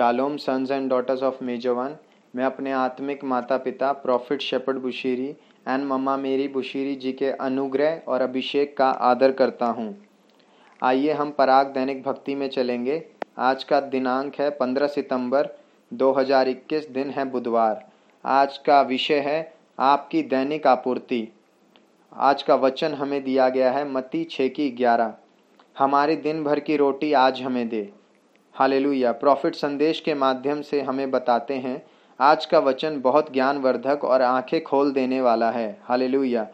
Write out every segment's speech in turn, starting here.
Shalom sons and daughters of मेजोवन मैं अपने आत्मिक माता पिता prophet Shepherd Bushiri and mama Mary Bushiri ji के अनुग्रह और अभिषेक का आदर करता हूँ। आइए हम पराग दैनिक भक्ति में चलेंगे। आज का दिनांक है 15 सितंबर 2021 दिन है बुधवार। आज का विषय है आपकी दैनिक आपूर्ति। आज का वचन हमें दिया गया है मती छः की ग्यारह। हमारी दिन भर की रोटी आज हमें दे। हालेलुया। प्रॉफिट संदेश के माध्यम से हमें बताते हैं, आज का वचन बहुत ज्ञानवर्धक और आँखें खोल देने वाला है। हालेलुया।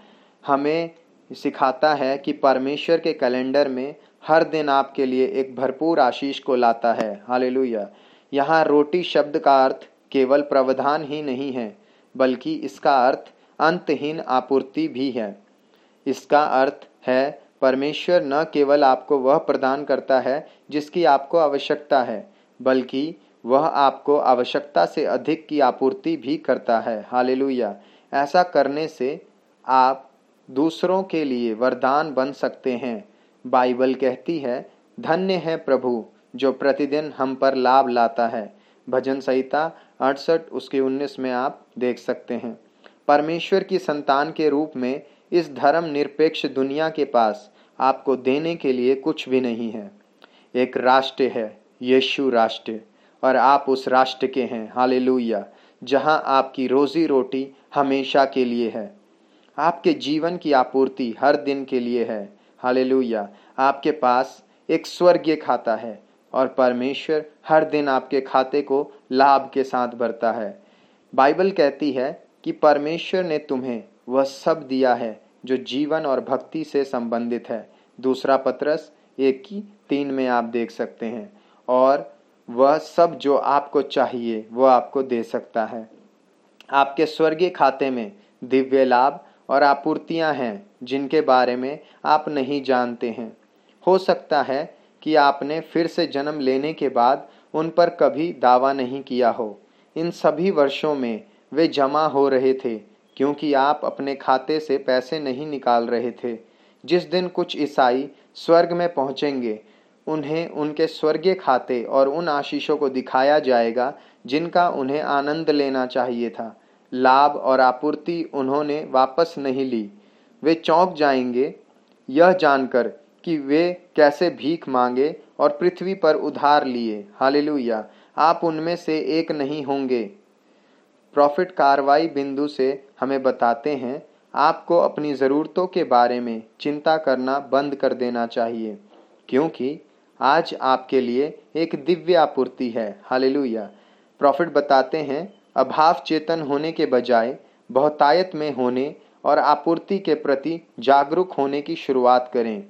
हमें सिखाता है कि परमेश्वर के कैलेंडर में हर दिन आपके लिए एक भरपूर आशीष को लाता है। हालेलुया। यहाँ रोटी शब्द का अर्थ केवल प्रावधान ही नहीं है, बल्कि इसका अर्थ अंतहीन आपूर्ति भी है। इसका अर्थ है परमेश्वर न केवल आपको वह प्रदान करता है जिसकी आपको आवश्यकता है, बल्कि वह आपको आवश्यकता से अधिक की आपूर्ति भी करता है। हालेलुया। ऐसा करने से आप दूसरों के लिए वरदान बन सकते हैं। बाइबल कहती है, धन्य है प्रभु, जो प्रतिदिन हम पर लाभ लाता है। भजन संहिता अड़सठ, उसके उन्नीस में आप देख सकते हैं। परमेश्वर की संतान के रूप में इस धर्म निरपेक्ष दुनिया के पास आपको देने के लिए कुछ भी नहीं है। एक राष्ट्र है, यीशु राष्ट्र, और आप उस राष्ट्र के हैं। हालेलुया। जहाँ आपकी रोजी रोटी हमेशा के लिए है। आपके जीवन की आपूर्ति हर दिन के लिए है। हालेलुया। आपके पास एक स्वर्गीय खाता है, और परमेश्वर हर दिन आपके खाते को लाभ के साथ भरता है। बाइबल कहती है कि परमेश्वर ने तुम्हें वह सब दिया है। जो जीवन और भक्ति से संबंधित है। दूसरा पत्रस, एक की तीन में आप देख सकते हैं। और वह सब जो आपको चाहिए, वह आपको दे सकता है। आपके स्वर्गीय खाते में दिव्य लाभ और आपूर्तियाँ हैं, जिनके बारे में आप नहीं जानते हैं। हो सकता है कि आपने फिर से जन्म लेने के बाद उन पर कभी दावा नहीं किया हो। इन सभी वर्षों में वे जमा हो रहे थे। क्योंकि आप अपने खाते से पैसे नहीं निकाल रहे थे। जिस दिन कुछ ईसाई स्वर्ग में पहुँचेंगे, उन्हें उनके स्वर्गीय खाते और उन आशीषों को दिखाया जाएगा, जिनका उन्हें आनंद लेना चाहिए था। लाभ और आपूर्ति उन्होंने वापस नहीं ली। वे चौंक जाएँगे, यह जानकर कि वे कैसे भीख मांगे और पृथ्वी पर उधार लिए। हालेलुया। आप उनमें से एक नहीं होंगे। प्रॉफिट कार्रवाई बिंदु से हमें बताते हैं, आपको अपनी ज़रूरतों के बारे में चिंता करना बंद कर देना चाहिए, क्योंकि आज आपके लिए एक दिव्य आपूर्ति है। हालेलुया। प्रॉफिट बताते हैं, अभाव चेतन होने के बजाय, बहुतायत में होने और आपूर्ति के प्रति जागरूक होने की शुरुआत करें।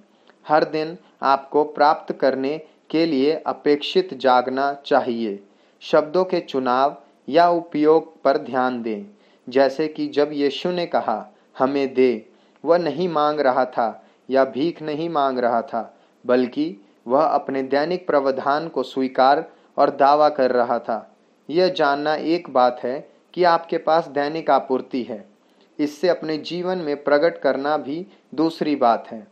हर दिन आपको प्राप्त करने के लिए अपेक्षित जागना चाहिए। शब्दों के चुनाव या उपयोग पर ध्यान दें। जैसे कि जब यीशु ने कहा, हमें दे। वह नहीं मांग रहा था या भीख नहीं मांग रहा था, बल्कि वह अपने दैनिक प्रावधान को स्वीकार और दावा कर रहा था। यह जानना एक बात है कि आपके पास दैनिक आपूर्ति है। इससे अपने जीवन में प्रकट करना भी दूसरी बात है।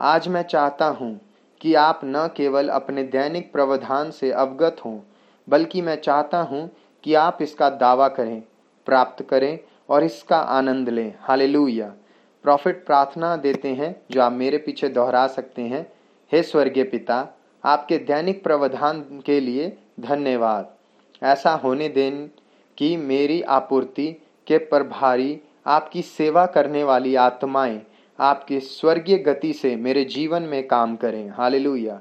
आज मैं चाहता हूँ कि आप न केवल अपने दैनिक प्रावधान से अवगत हों, बल्कि मैं चाहता हूँ कि आप इसका दावा करें, प्राप्त करें और इसका आनंद लें। हालेलुया। प्रॉफिट प्रार्थना देते हैं जो आप मेरे पीछे दोहरा सकते हैं। हे स्वर्गीय पिता, आपके दैनिक प्रावधान के लिए धन्यवाद। ऐसा होने दें कि मेरी आपूर्ति के प्रभारी, आपकी सेवा करने वाली आत्माएँ, आपकी स्वर्गीय गति से मेरे जीवन में काम करें। हालेलुया।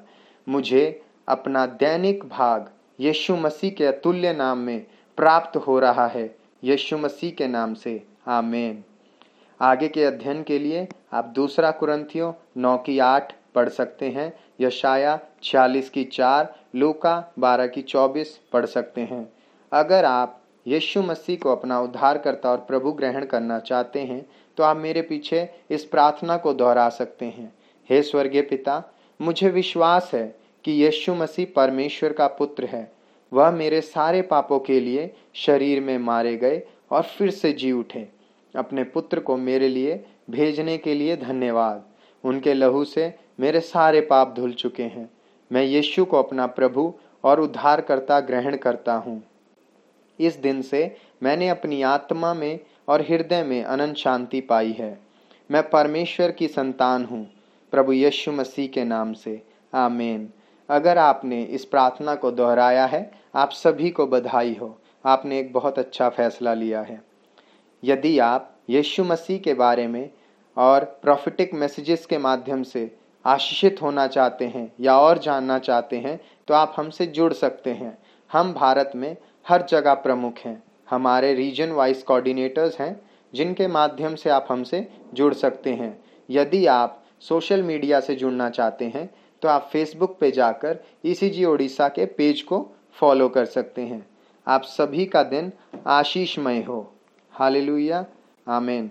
मुझे अपना दैनिक भाग यीशु मसीह के अतुल्य नाम में प्राप्त हो रहा है। यीशु मसीह के नाम से। आमेन। आगे के अध्ययन के लिए आप दूसरा कुरंथियों नौ की आठ पढ़ सकते हैं। यशाया छियालीस की चार, लूका बारह की चौबीस पढ़ सकते हैं। अगर आप यीशु मसीह को अपना उद्धारकर्ता और प्रभु ग्रहण करना चाहते हैं तो आप मेरे पीछे इस प्रार्थना को दोहरा सकते हैं। हे स्वर्गीय पिता, मुझे विश्वास है कि यीशु मसीह परमेश्वर का पुत्र है। वह मेरे सारे पापों के लिए शरीर में मारे गए और फिर से जी उठे। अपने पुत्र को मेरे लिए भेजने के लिए धन्यवाद। उनके लहू से मेरे सारे पाप धुल चुके हैं। मैं यीशु को अपना प्रभु और उद्धारकर्ता ग्रहण करता हूँ। इस दिन से मैंने अपनी आत्मा में और हृदय में अनंत शांति पाई है। मैं परमेश्वर की संतान हूँ। प्रभु यीशु मसीह के नाम से। आमेन। अगर आपने इस प्रार्थना को दोहराया है, आप सभी को बधाई हो। आपने एक बहुत अच्छा फैसला लिया है। यदि आप यीशु मसीह के बारे में और प्रॉफिटिक मैसेजेस के माध्यम से आशीषित होना चाहते हैं या और जानना चाहते हैं तो आप हमसे जुड़ सकते हैं। हम भारत में हर जगह प्रमुख हैं। हमारे रीजन वाइज कोऑर्डिनेटर्स हैं, जिनके माध्यम से आप हमसे जुड़ सकते हैं। यदि आप सोशल मीडिया से जुड़ना चाहते हैं तो आप फेसबुक पे जाकर ईसीजी ओडिशा के पेज को फॉलो कर सकते हैं। आप सभी का दिन आशीषमय हो। Hallelujah amen